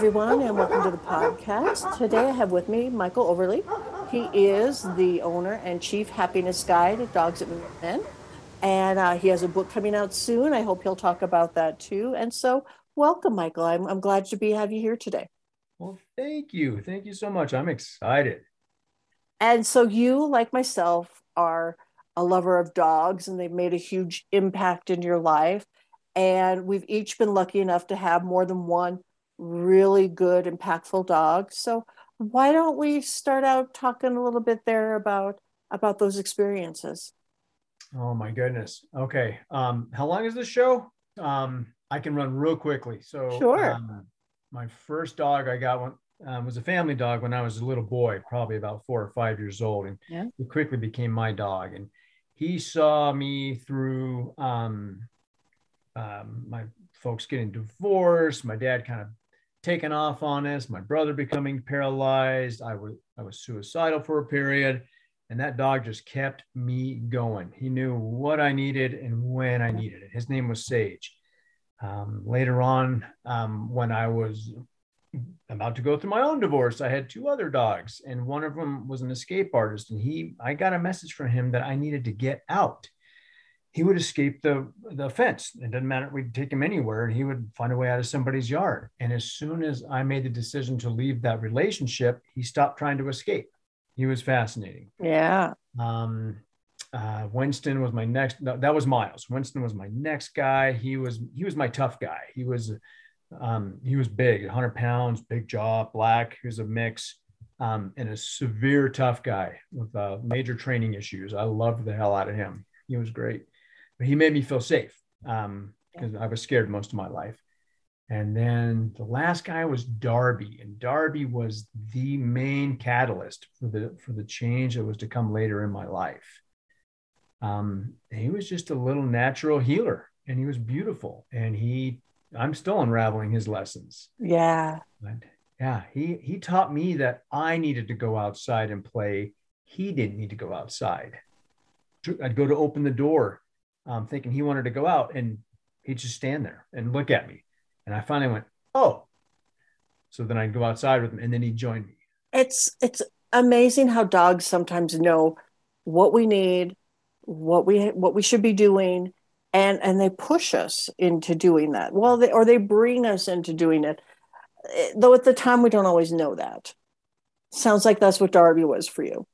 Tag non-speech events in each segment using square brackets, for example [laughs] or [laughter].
everyone, and welcome to the podcast. Today I have with me Michael Overly. He is the owner and chief happiness guide at Dogs and Men, and uh, he has a book coming out soon. I hope he'll talk about that too. And so, welcome, Michael. I'm, I'm glad to be have you here today. Well, thank you. Thank you so much. I'm excited. And so, you, like myself, are a lover of dogs, and they've made a huge impact in your life. And we've each been lucky enough to have more than one really good, impactful dog. So why don't we start out talking a little bit there about about those experiences? Oh my goodness. Okay. Um, how long is this show? Um, I can run real quickly. So sure. Um, my first dog I got one um, was a family dog when I was a little boy, probably about four or five years old, and yeah. he quickly became my dog. And he saw me through um, um, my folks getting divorced, my dad kind of taken off on us, my brother becoming paralyzed. I was I was suicidal for a period, and that dog just kept me going. He knew what I needed and when I needed it. His name was Sage. Um, later on, um, when I was about to go through my own divorce, I had two other dogs, and one of them was an escape artist, and he I got a message from him that I needed to get out he would escape the the fence. It doesn't matter. We'd take him anywhere, and he would find a way out of somebody's yard. And as soon as I made the decision to leave that relationship, he stopped trying to escape. He was fascinating. Yeah. Um, uh, Winston was my next. No, that was Miles. Winston was my next guy. He was he was my tough guy. He was um, he was big, 100 pounds, big jaw, black. He was a mix. Um, and a severe tough guy with uh, major training issues. I loved the hell out of him. He was great but he made me feel safe because um, I was scared most of my life. And then the last guy was Darby, and Darby was the main catalyst for the for the change that was to come later in my life. Um, he was just a little natural healer, and he was beautiful, and he I'm still unraveling his lessons. Yeah. But yeah, he he taught me that I needed to go outside and play. He didn't need to go outside. I'd go to open the door um, thinking he wanted to go out, and he'd just stand there and look at me. And I finally went, "Oh." So then I'd go outside with him, and then he'd join me. It's it's amazing how dogs sometimes know what we need, what we what we should be doing, and and they push us into doing that. Well, they or they bring us into doing it. Eh, though at the time we don't always know that. Sounds like that's what Darby was for you.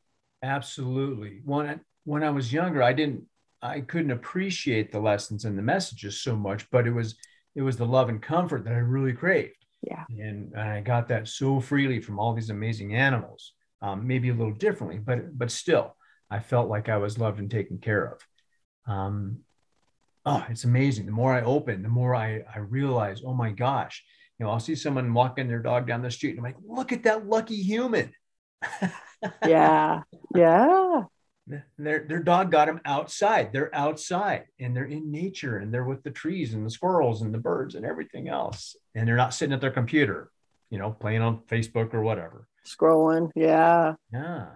Absolutely. When when I was younger, I didn't I couldn't appreciate the lessons and the messages so much, but it was it was the love and comfort that I really craved. Yeah. And, and I got that so freely from all these amazing animals. Um, maybe a little differently, but but still, I felt like I was loved and taken care of. Um, oh, it's amazing. The more I open, the more I I realize, oh my gosh, you know, I'll see someone walking their dog down the street, and I'm like, look at that lucky human. [laughs] yeah, yeah their, their dog got them outside. They're outside and they're in nature and they're with the trees and the squirrels and the birds and everything else. And they're not sitting at their computer, you know, playing on Facebook or whatever. Scrolling. Yeah. Yeah.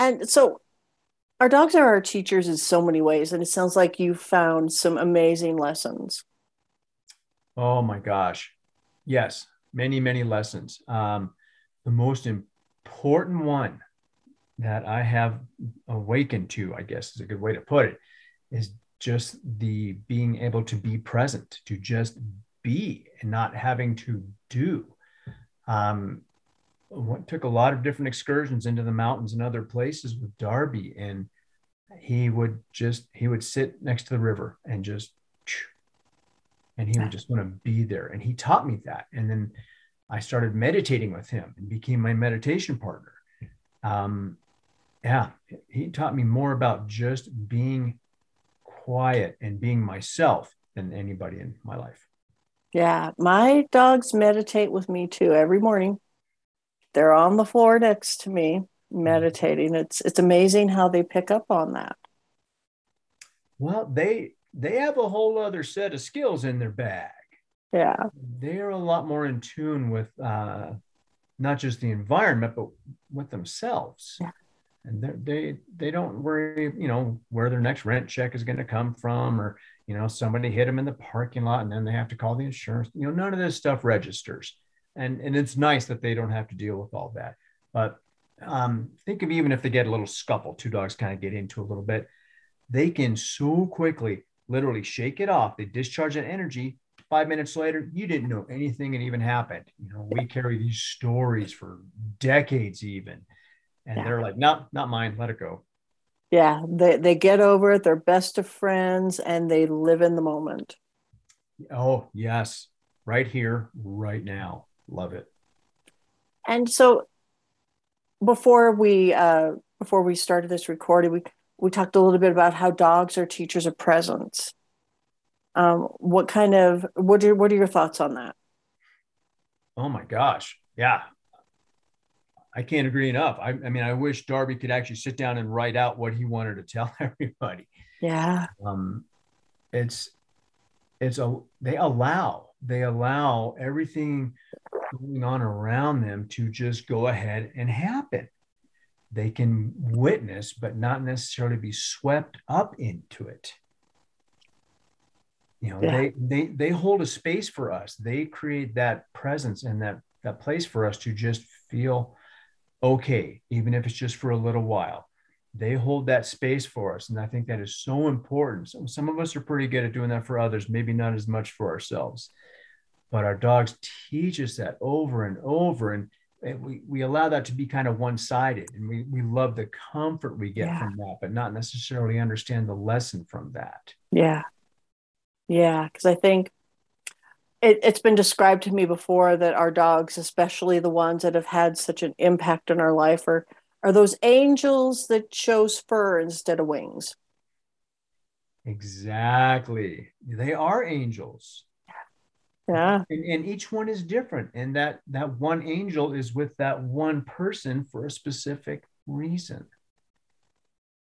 And so our dogs are our teachers in so many ways. And it sounds like you found some amazing lessons. Oh my gosh. Yes. Many, many lessons. Um, the most important one that I have awakened to, I guess is a good way to put it, is just the being able to be present, to just be and not having to do. Um, what took a lot of different excursions into the mountains and other places with Darby, and he would just he would sit next to the river and just and he would just want to be there. And he taught me that. And then i started meditating with him and became my meditation partner. Um, yeah, he taught me more about just being quiet and being myself than anybody in my life. Yeah, my dogs meditate with me too every morning. They're on the floor next to me meditating. It's it's amazing how they pick up on that. Well, they they have a whole other set of skills in their bag. Yeah. They're a lot more in tune with uh not just the environment but with themselves. Yeah and they they don't worry you know where their next rent check is going to come from or you know somebody hit them in the parking lot and then they have to call the insurance you know none of this stuff registers and and it's nice that they don't have to deal with all that. But um, think of even if they get a little scuffle, two dogs kind of get into a little bit, they can so quickly literally shake it off. They discharge that energy. Five minutes later, you didn't know anything had even happened. You know, we carry these stories for decades, even, and yeah. they're like, "No, not mine. Let it go." Yeah, they they get over it. They're best of friends, and they live in the moment. Oh yes, right here, right now. Love it. And so, before we uh, before we started this recording, we we talked a little bit about how dogs are teachers of presence. Um, what kind of what are what are your thoughts on that? Oh my gosh, yeah, I can't agree enough. I, I mean, I wish Darby could actually sit down and write out what he wanted to tell [laughs] everybody. Yeah. Um, it's it's a they allow they allow everything going on around them to just go ahead and happen they can witness, but not necessarily be swept up into it. You know, yeah. they they they hold a space for us. They create that presence and that that place for us to just feel okay, even if it's just for a little while. They hold that space for us, and I think that is so important. So some of us are pretty good at doing that for others, maybe not as much for ourselves. But our dogs teach us that over and over, and eh, we, we allow that to be kind of one-sided and we, we love the comfort we get yeah. from that but not necessarily understand the lesson from that yeah yeah because i think it, it's been described to me before that our dogs especially the ones that have had such an impact on our life are are those angels that chose fur instead of wings. Exactly. They are angels. Yeah. And, and, each one is different and that that one angel is with that one person for a specific reason.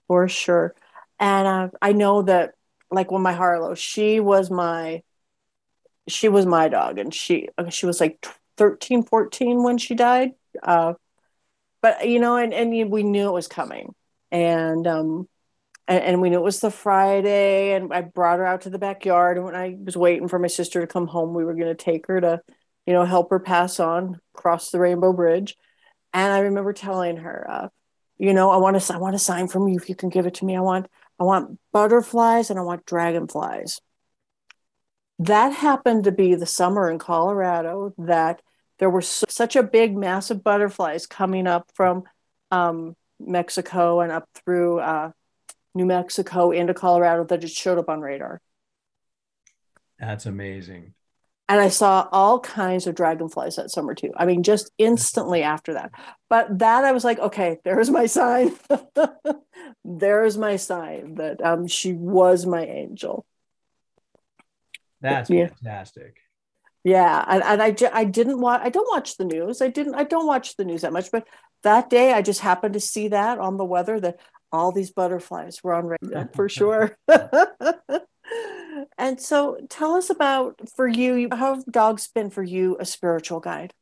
For sure. And uh, i know that like when my harlow she was my she was my dog and she she was like 13 14 when she died uh, but you know and, and we knew it was coming and um and, and, we knew it was the Friday, and I brought her out to the backyard. And when I was waiting for my sister to come home, we were going to take her to, you know, help her pass on, cross the Rainbow Bridge. And I remember telling her, uh, you know, I want to, I want a sign from you if you can give it to me. I want, I want butterflies and I want dragonflies. That happened to be the summer in Colorado that there were so, such a big mass of butterflies coming up from um, Mexico and up through uh, New Mexico into Colorado that just showed up on radar. That's amazing. And I saw all kinds of dragonflies that summer too. I mean, just instantly after that. But that I was like, okay, there's my sign. [laughs] there's my sign that um, she was my angel. That's yeah. fantastic. Yeah, and, and I, I didn't watch. I don't watch the news. I didn't. I don't watch the news that much. But that day, I just happened to see that on the weather that all these butterflies were on radio for sure. [laughs] and so tell us about for you, how have dogs been for you a spiritual guide?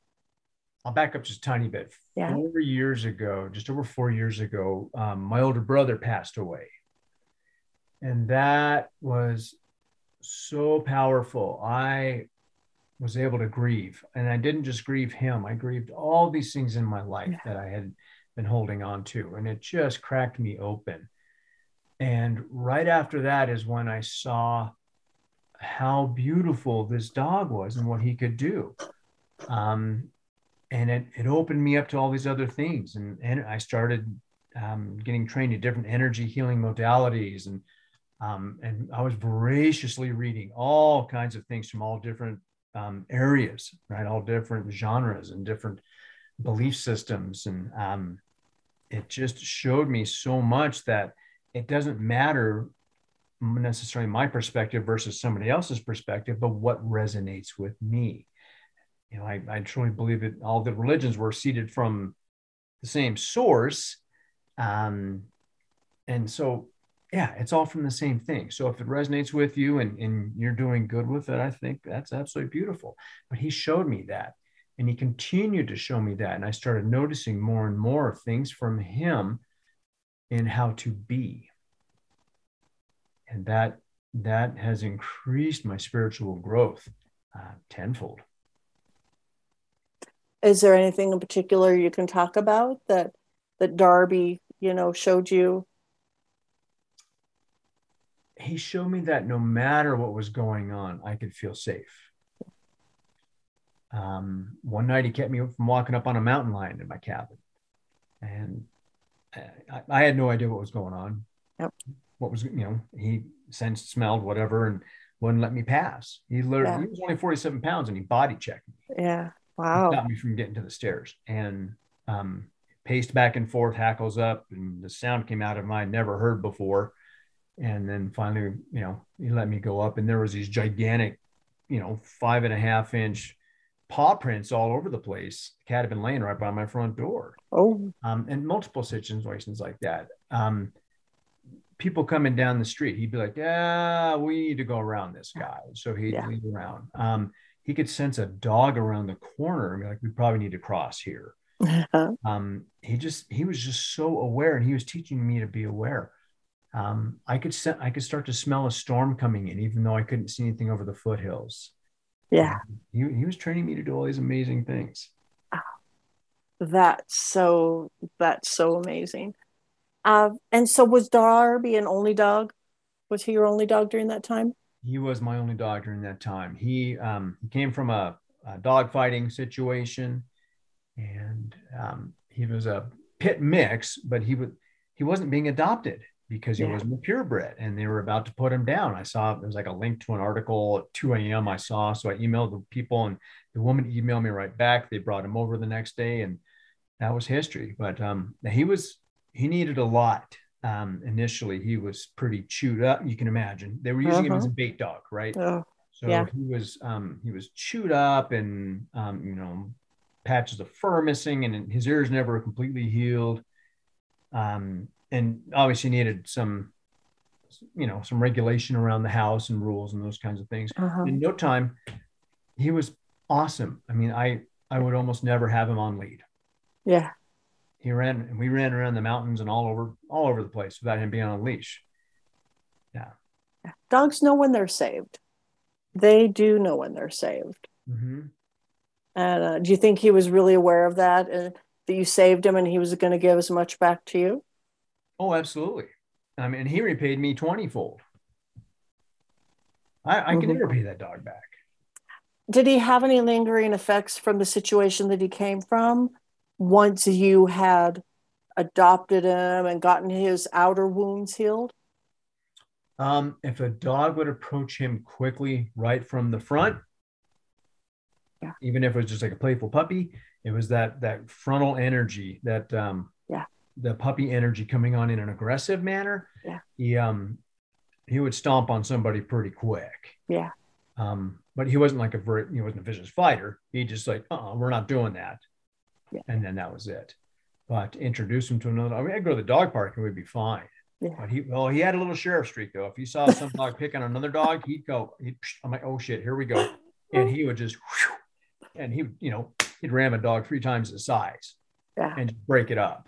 I'll back up just a tiny bit. Yeah. Four years ago, just over four years ago, um, my older brother passed away. And that was so powerful. I was able to grieve. And I didn't just grieve him, I grieved all these things in my life yeah. that I had been holding on to. And it just cracked me open. And right after that is when I saw how beautiful this dog was and what he could do. Um, and it, it opened me up to all these other things. And, and I started um, getting trained in different energy healing modalities. And, um, and I was voraciously reading all kinds of things from all different um, areas, right? All different genres and different belief systems. And um, it just showed me so much that it doesn't matter necessarily my perspective versus somebody else's perspective, but what resonates with me. You know, I, I truly believe that all the religions were seeded from the same source. Um, and so, yeah, it's all from the same thing. So if it resonates with you and, and you're doing good with it, I think that's absolutely beautiful. But he showed me that. And he continued to show me that. And I started noticing more and more things from him in how to be. And that that has increased my spiritual growth uh, tenfold. Is there anything in particular you can talk about that that Darby, you know, showed you? He showed me that no matter what was going on, I could feel safe. Um, one night he kept me from walking up on a mountain lion in my cabin, and I, I had no idea what was going on. Yep. What was you know he sensed, smelled, whatever, and wouldn't let me pass. He literally yeah. he was only 47 pounds and he body checked me. Yeah. Wow. He stopped me from getting to the stairs and um, paced back and forth, hackles up, and the sound came out of my never heard before. And then finally, you know, he let me go up, and there was these gigantic, you know, five and a half inch paw prints all over the place. The cat had been laying right by my front door. Oh. Um, and multiple situations like that. Um, people coming down the street, he'd be like, "Yeah, we need to go around this guy." So he'd yeah. lead around. Um, he could sense a dog around the corner and be like, "We probably need to cross here." [laughs] um, he just he was just so aware, and he was teaching me to be aware. Um, I could se- I could start to smell a storm coming in, even though I couldn't see anything over the foothills. Yeah, um, he he was training me to do all these amazing things. Oh, that's so that's so amazing. Uh, and so was Darby an only dog? Was he your only dog during that time? He was my only dog during that time. He um, he came from a, a dog fighting situation, and um, he was a pit mix, but he was he wasn't being adopted because he yeah. wasn't a purebred, and they were about to put him down. I saw there was like a link to an article at 2 a.m. I saw, so I emailed the people, and the woman emailed me right back. They brought him over the next day, and that was history. But um, he was he needed a lot. Um, initially, he was pretty chewed up. You can imagine they were using uh-huh. him as a uh-huh. bait dog, right? Oh, so yeah. he was um, he was chewed up and um, you know patches of fur missing, and his ears never completely healed. Um, and obviously needed some you know some regulation around the house and rules and those kinds of things. Uh-huh. In no time, he was awesome. I mean, I I would almost never have him on lead. Yeah he ran and we ran around the mountains and all over all over the place without him being on a leash. Yeah. Dogs know when they're saved. They do know when they're saved. Mm-hmm. And uh, do you think he was really aware of that and that you saved him and he was going to give as much back to you? Oh, absolutely. I mean, he repaid me 20 fold. I, I can mm-hmm. never pay that dog back. Did he have any lingering effects from the situation that he came from? once you had adopted him and gotten his outer wounds healed? Um, if a dog would approach him quickly right from the front, yeah. even if it was just like a playful puppy, it was that that frontal energy, that um, the puppy energy coming on in an aggressive manner. Yeah, he um he would stomp on somebody pretty quick. Yeah. Um, but he wasn't like a very he wasn't a vicious fighter. He just like, uh, uh-uh, we're not doing that. Yeah. And then that was it. But introduce him to another. I mean, I'd go to the dog park and we'd be fine. Yeah. But he, well, he had a little sheriff streak though. If he saw some dog [laughs] picking on another dog, he'd go. He'd, I'm like, oh shit, here we go, and he would just, whew, and he, you know, he'd ram a dog three times the size, yeah, and break it up.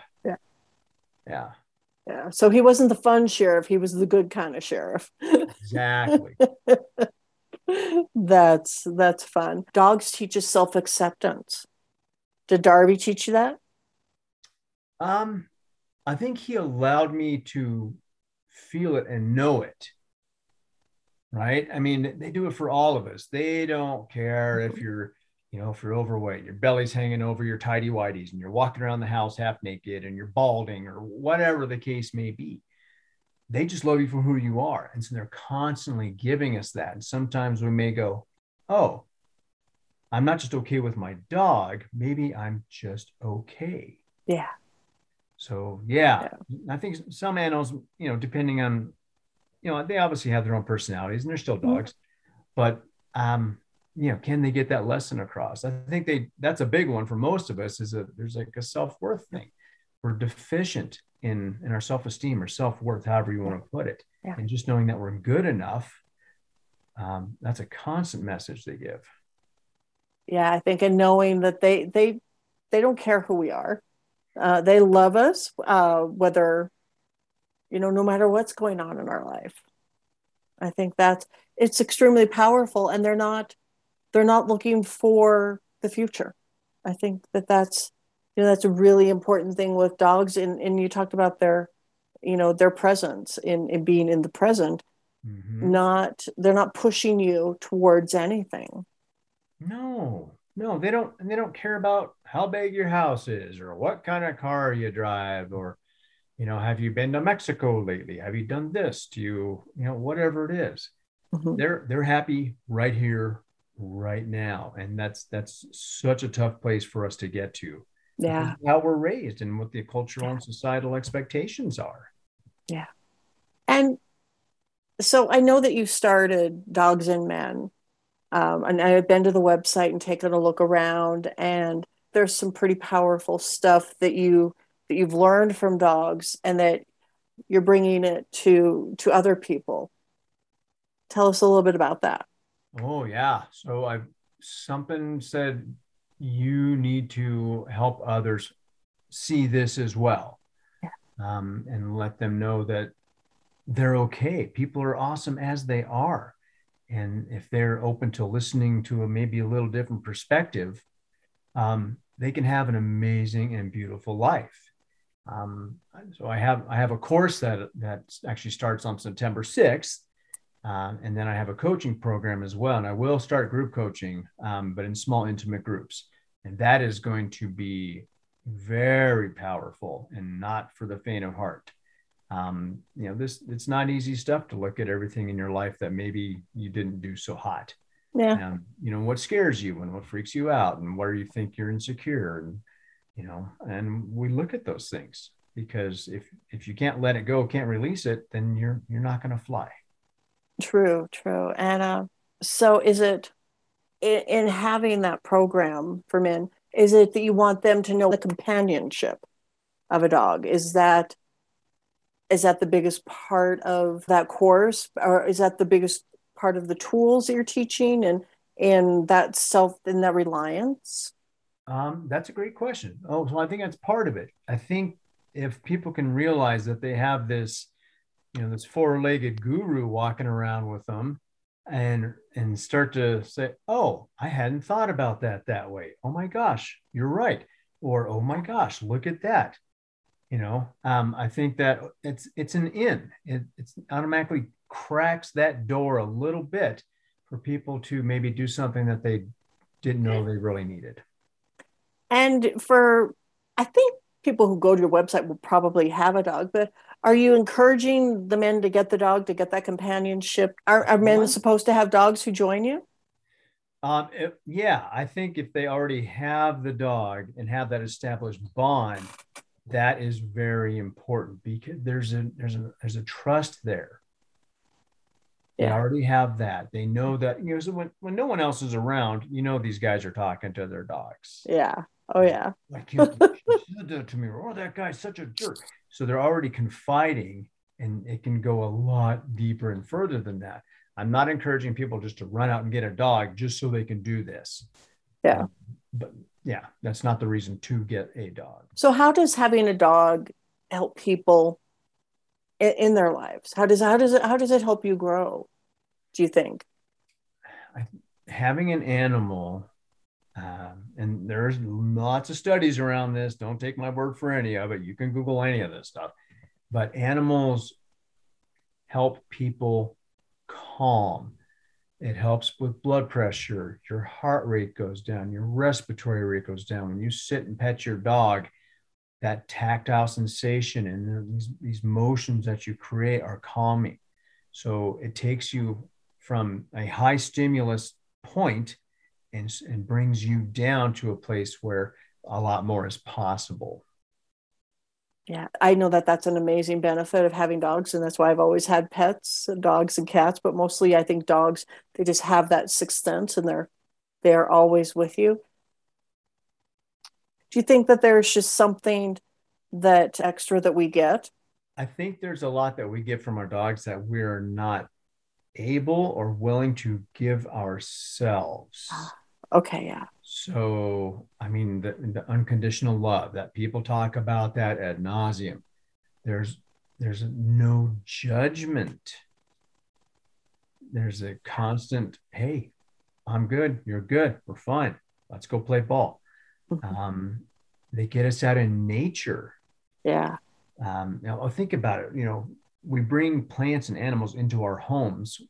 Yeah, yeah. So he wasn't the fun sheriff; he was the good kind of sheriff. Exactly. [laughs] that's that's fun. Dogs teach us self acceptance. Did Darby teach you that? Um, I think he allowed me to feel it and know it. Right. I mean, they do it for all of us. They don't care if you're, you know, if you're overweight, your belly's hanging over your tidy whities and you're walking around the house half naked and you're balding or whatever the case may be. They just love you for who you are. And so they're constantly giving us that. And sometimes we may go, oh, I'm not just okay with my dog, maybe I'm just okay. Yeah. So yeah, yeah, I think some animals, you know, depending on, you know, they obviously have their own personalities and they're still mm-hmm. dogs, mm-hmm. but um, you know, can they get that lesson across? I think they that's a big one for most of us. Is that there's like a self worth thing. We're deficient in in our self esteem or self worth, however you want to put it, yeah. and just knowing that we're good enough. Um, that's a constant message they give yeah i think and knowing that they they they don't care who we are uh, they love us uh, whether you know no matter what's going on in our life i think that's it's extremely powerful and they're not they're not looking for the future. I think that that's you know that's a really important thing with dogs and and you talked about their you know their presence in, in being in the present. Mm-hmm. not they're not pushing you towards anything. No no they don't they don't care about how big your house is or what kind of car you drive or you know have you been to mexico lately? Have you done this? Do you you know whatever it is, mm-hmm. they're they're happy right here right now. And that's that's such a tough place for us to get to. Yeah. how we're raised and what the cultural yeah. and societal expectations are. Yeah. And so i know that you started dogs and men um, and i've been to the website and taken a look around and there's some pretty powerful stuff that you that you've learned from dogs and that you're bringing it to to other people. Tell us a little bit about that oh yeah so i've something said you need to help others see this as well yeah. um, and let them know that they're okay. People are awesome as they are. And if they're open to listening to a maybe a little different perspective, um, they can have an amazing and beautiful life. Um, so I have I have a course that that actually starts on September 6th. Uh, and then I have a coaching program as well. And I will start group coaching, um, but in small, intimate groups. And that is going to be very powerful and not for the faint of heart. Um, you know, this it's not easy stuff to look at everything in your life that maybe you didn't do so hot. Yeah. Um, you know, what scares you and what freaks you out and where you think you're insecure and you know, and we look at those things because if if you can't let it go, can't release it, then you're you're not going to fly. True, true. And uh, so is it in, in having that program for men, is it that you want them to know the companionship of a dog? Is that is that the biggest part of that course or is that the biggest part of the tools that you're teaching and and that self and that reliance um, that's a great question oh so i think that's part of it i think if people can realize that they have this you know this four-legged guru walking around with them and and start to say oh i hadn't thought about that that way. Oh my gosh you're right. Or oh my gosh look at that. You know um, i think that it's it's an in. It it's automatically cracks that door a little bit for people to maybe do something that they didn't know they really needed. And for i think people who go to your website will probably have a dog but are you encouraging the men to get the dog to get that companionship? Are, are men supposed to have dogs who join you? Um, if, yeah, I think if they already have the dog and have that established bond, that is very important because there's a there's a there's a trust there. Yeah. They already have that. They know that you know. So when when no one else is around, you know these guys are talking to their dogs. Yeah. Oh yeah. Like you [laughs] said that to me, or oh, that guy's such a jerk. So they're already confiding, and it can go a lot deeper and further than that. I'm not encouraging people just to run out and get a dog just so they can do this. Yeah. Um, but yeah, that's not the reason to get a dog. So how does having a dog help people in, in their lives? How does how does it how does it help you grow? Do you think? I, having an animal um, and there's lots of studies around this. Don't take my word for any of it. You can Google any of this stuff. But animals help people calm. It helps with blood pressure. Your heart rate goes down. Your respiratory rate goes down. When you sit and pet your dog, that tactile sensation and these, these motions that you create are calming. So it takes you from a high stimulus point and, and brings you down to a place where a lot more is possible. Yeah, I know that that's an amazing benefit of having dogs, and that's why I've always had pets, dogs and cats. But mostly, I think dogs they just have that sixth sense, and they're they're always with you. Do you think that there's just something that extra that we get? I think there's a lot that we get from our dogs that we're not able or willing to give ourselves. Ah. Okay, yeah. So, I mean, the, the unconditional love that people talk about that ad nauseum. There's there's no judgment. There's a constant, hey, I'm good, you're good, we're fine. Let's go play ball. Mm-hmm. Um, they get us out in nature. Yeah. Um, now, think about it. You know, we bring plants and animals into our homes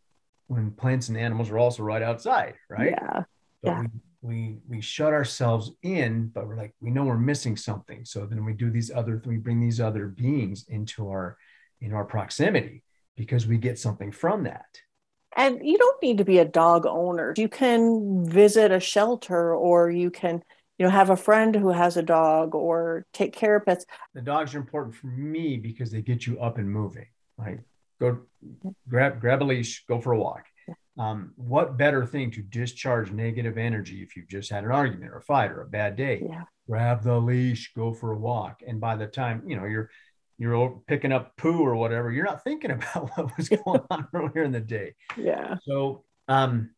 when plants and animals are also right outside, right? Yeah. But yeah. We, we we shut ourselves in, but we're like we know we're missing something. So then we do these other we bring these other beings into our in our proximity because we get something from that. And you don't need to be a dog owner. You can visit a shelter or you can you know have a friend who has a dog or take care of pets the dogs are important for me because they get you up and moving like go grab grab a leash go for a walk um, what better thing to discharge negative energy if you've just had an argument or a fight or a bad day? Yeah. grab the leash go for a walk. And by the time you know you're you're picking up poo or whatever you're not thinking [laughs] about what was going on [laughs] earlier in the day. Yeah. So um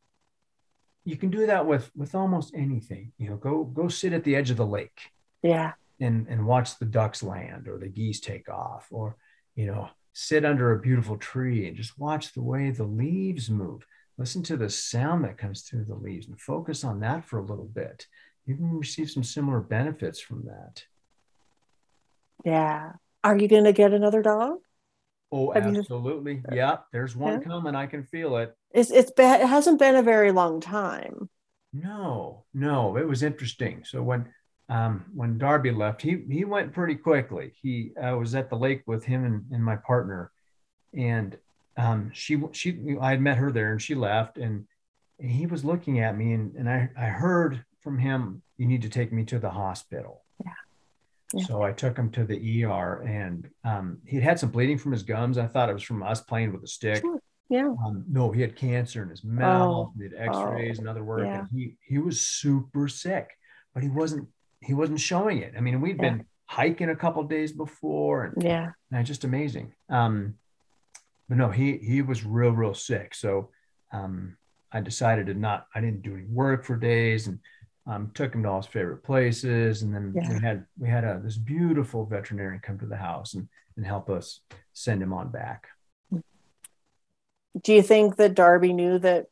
you can do that with with almost anything. You know go go sit at the edge of the lake. Yeah. And and watch the ducks land or the geese take off or you know sit under a beautiful tree and just watch the way the leaves move listen to the sound that comes through the leaves and focus on that for a little bit. You can receive some similar benefits from that. Yeah. Are you going to get another dog? Oh Have absolutely. Yeah there's one Yeah. coming. I can feel it. It's it's been, it hasn't been a very long time. No, no, it was interesting. So when um, when Darby left, he he went pretty quickly. He I was at the lake with him and, and my partner, and um, she she I had met her there, and she left, and, and he was looking at me, and and I I heard from him, you need to take me to the hospital. Yeah. Yeah. So I took him to the ER, and um, he had had some bleeding from his gums. I thought it was from us playing with a stick. Sure. yeah Um, no, he had cancer in his mouth. Oh, he had X-rays oh, and other work, yeah. and he he was super sick, but he wasn't he wasn't showing it. I mean, we'd Yeah. been hiking a couple days before, and, yeah and just amazing. Um, but no, he he was real real sick. So um, I decided to not. I didn't do any work for days, and um, took him to all his favorite places, and then Yeah. we had we had a this beautiful veterinarian come to the house and and help us send him on back. do you think that darby knew that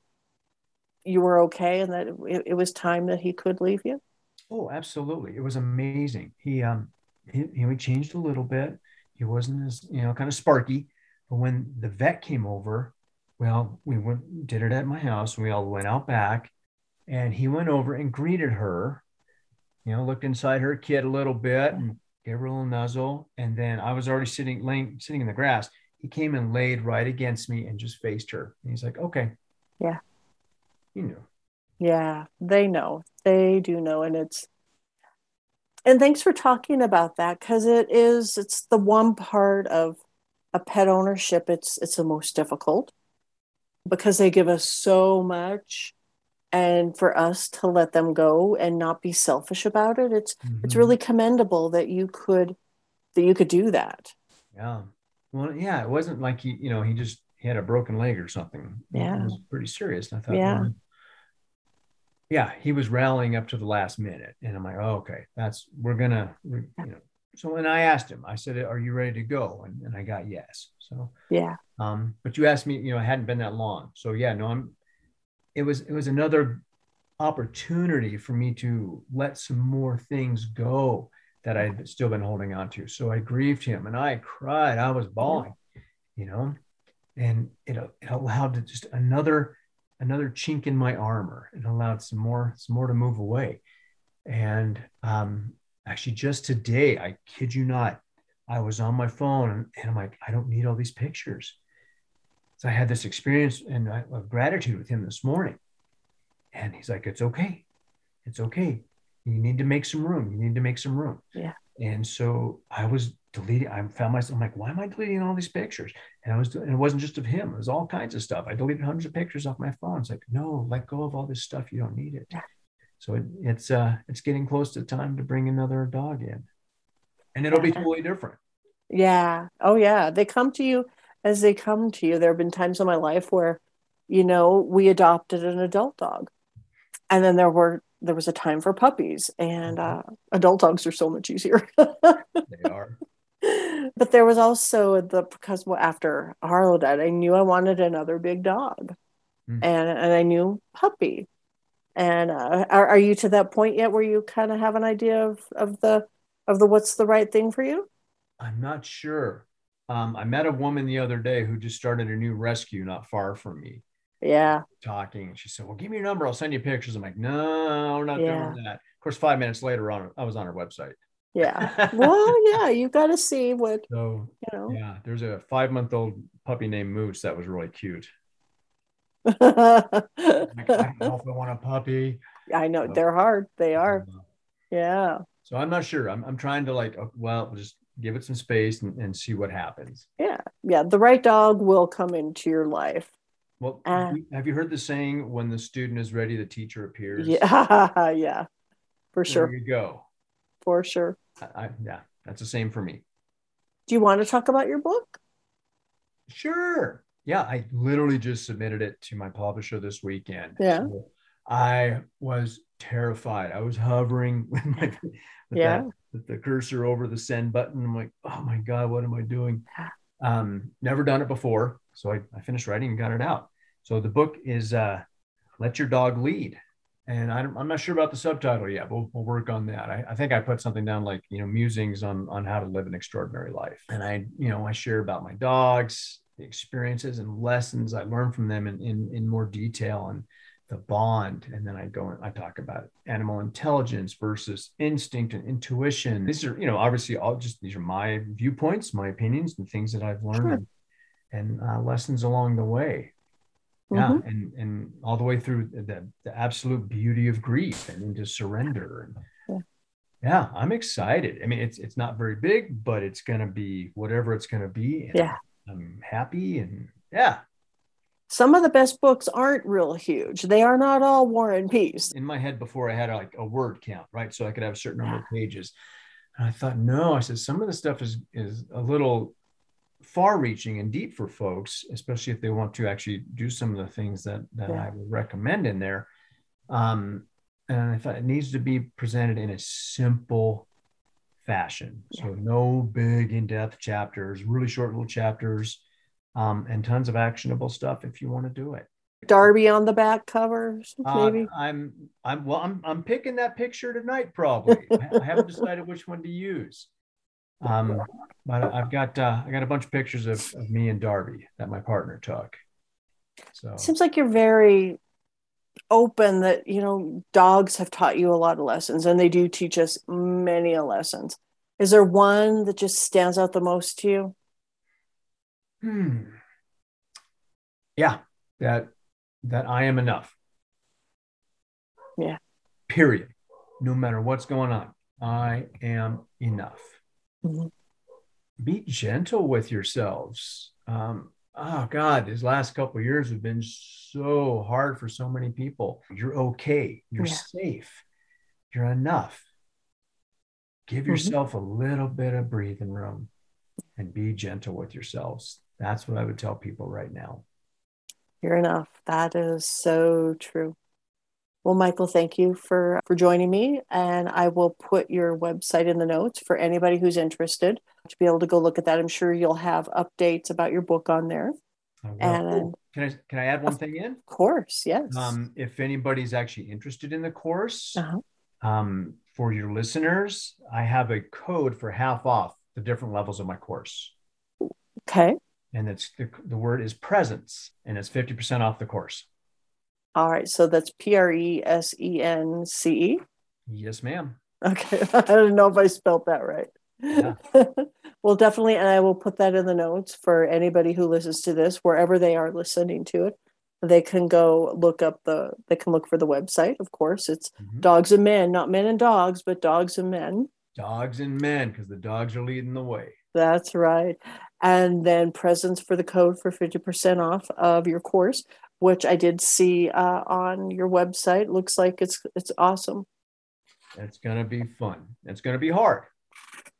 you were okay and that it, it was time that he could leave you Oh, absolutely. It was amazing. He um he, he changed a little bit. He wasn't as, you know, kind of sparky. But when the vet came over, well, we went did it at my house. We all went out back and he went over and greeted her, you know, looked inside her kid a little bit and gave her a little nuzzle. And then I was already sitting laying sitting in the grass. He came and laid right against me and just faced her. And he's like, okay. Yeah. He knew. Yeah, they know. They do know. And it's, and thanks for talking about that because it is, it's the one part of a pet ownership. It's, it's the most difficult because they give us so much. And for us to let them go and not be selfish about it, it's, it's Mhm. really commendable that you could, that you could do that. Yeah. Well, yeah, it wasn't like he, you know, he just he had a broken leg or something. Yeah. It was pretty serious. I thought, Yeah. well, yeah, he was rallying up to the last minute. And I'm like, oh, okay, that's, we're gonna, we, you know. So when I asked him, I said, are you ready to go? And, and I got yes. So, Yeah. um, but you asked me, you know, it hadn't been that long. So yeah, no, I'm, it was, it was another opportunity for me to let some more things go that I'd still been holding on to. So I grieved him and I cried. I was bawling, you know, and it, it allowed just another another chink in my armor. It allowed some more some more to move away. And um, actually, just today, I kid you not, I was on my phone and, I'm like, I don't need all these pictures. So I had this experience and I, of gratitude with him this morning. And he's like, it's okay. It's okay. You need to make some room. You need to make some room. Yeah. And so I was deleting, I found myself, I'm like, why am I deleting all these pictures? And I was, and it wasn't just of him, it was all kinds of stuff. I deleted hundreds of pictures off my phone. It's like, no, let go of all this stuff. You don't need it. So it, it's, uh, it's getting close to time to bring another dog in and it'll be totally different. Yeah. Oh, yeah. They come to you as they come to you. There have been times in my life where, you know, we adopted an adult dog, and then there were there was a time for puppies, and uh, adult dogs are so much easier. [laughs] They are. but there was also the because well, after Harlow died, I knew I wanted another big dog, Mm. and and I knew puppy, And uh, are, are you to that point yet where you kind of have an idea of, of the of the what's the right thing for you? I'm not sure. Um, I met a woman the other day who just started a new rescue not far from me. Yeah. Talking. She said, Well, give me your number. I'll send you pictures. I'm like, No, we're not Yeah. doing that. Of course, five minutes later on I was on her website. Yeah. [laughs] well, yeah, you got to see what, So you know. yeah, there's a five month old puppy named Moose that was really cute. I [laughs] Like, I don't know if I want a puppy. I know they're hard. They are. Uh, Yeah. So I'm not sure. I'm, I'm trying to like, oh, well, just give it some space and, and see what happens. Yeah. Yeah. The right dog will come into your life. Well, Uh, have you heard the saying, when the student is ready, the teacher appears? Yeah. [laughs] Yeah. For There sure. you go. For sure. I, I, yeah, that's the same for me. Do you want to talk about your book? Sure. Yeah, I literally just submitted it to my publisher this weekend. Yeah. So I was terrified. I was hovering [laughs] with my with Yeah. that, with the cursor over the send button. I'm like, oh my God, what am I doing? Um, never done it before. So I, I finished writing and got it out. So the book is uh, Let Your Dog Lead. And I don't, I'm not sure about the subtitle yet. We'll, we'll work on that. I, I think I put something down like, you know, musings on, on how to live an extraordinary life. And I, you know, I share about my dogs, the experiences and lessons I learned from them in, in, in more detail and the bond. And then I go and I talk about animal intelligence versus instinct and intuition. These are, you know, obviously all just, these are my viewpoints, my opinions and things that I've learned Sure. and, and uh, lessons along the way yeah Mhm. and and all the way through the, the absolute beauty of grief and into surrender and Yeah. yeah i'm excited i mean it's it's not very big but it's going to be whatever it's going to be and Yeah. I'm happy and yeah Some of the best books aren't real huge. They are not all War and Peace. in my head before i had like a word count right so i could have a certain number of pages and i thought no i said some of the stuff is is a little far reaching and deep for folks especially if they want to actually do some of the things that that Yeah. i would recommend in there um and i thought it needs to be presented in a simple fashion so no big in-depth chapters really short little chapters um, and tons of actionable stuff if you want to do it Darby on the back cover, uh, maybe. I'm I'm well I'm I'm picking that picture tonight probably. I, I haven't decided which one to use. Um, but I've got uh, I got a bunch of pictures of, of me and Darby that my partner took. So Seems like you're very open that, you know, dogs have taught you a lot of lessons and they do teach us many a lessons. Is there one that just stands out the most to you? hmm. yeah, that that I am enough. Yeah. Period. No matter what's going on, I am enough. Mhm. be gentle with yourselves. Um, oh God, these last couple of years have been so hard for so many people. You're okay. You're Yeah. safe. You're enough. Give Mhm. yourself a little bit of breathing room and be gentle with yourselves. That's what I would tell people right now. You're enough. That is so true. Well, Michael, thank you for for joining me, and I will put your website in the notes for anybody who's interested to be able to go look at that. I'm sure you'll have updates about your book on there. And- can I can I add one thing in? Of course, yes. Um, if anybody's actually interested in the course, Uh-huh. um, for your listeners, I have a code for half off the different levels of my course. Okay. And it's the, the word is presence, and it's 50% off the course. All right. So that's P R E S E N C E. Yes, ma'am. Okay. [laughs] I don't know if I spelled that right. Yeah. [laughs] well, definitely. And I will put that in the notes for anybody who listens to this, wherever they are listening to it. They can go look up the, they can look for the website. Of course, it's Mhm. Dogs and Men, not men and dogs, but dogs and men. Dogs and men, because the dogs are leading the way. That's right. And then presence for the code for 50% off of your course, which I did see uh, on your website. Looks like it's it's awesome. It's going to be fun. It's going to be hard.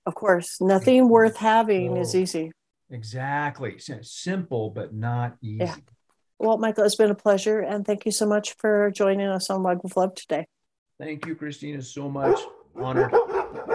Of course, nothing worth having is easy. Exactly. S- Simple, but not easy. Yeah. Well, Michael, it's been a pleasure. And thank you so much for joining us on Log with Love today. Thank you, Christina, so much. Honored. [laughs]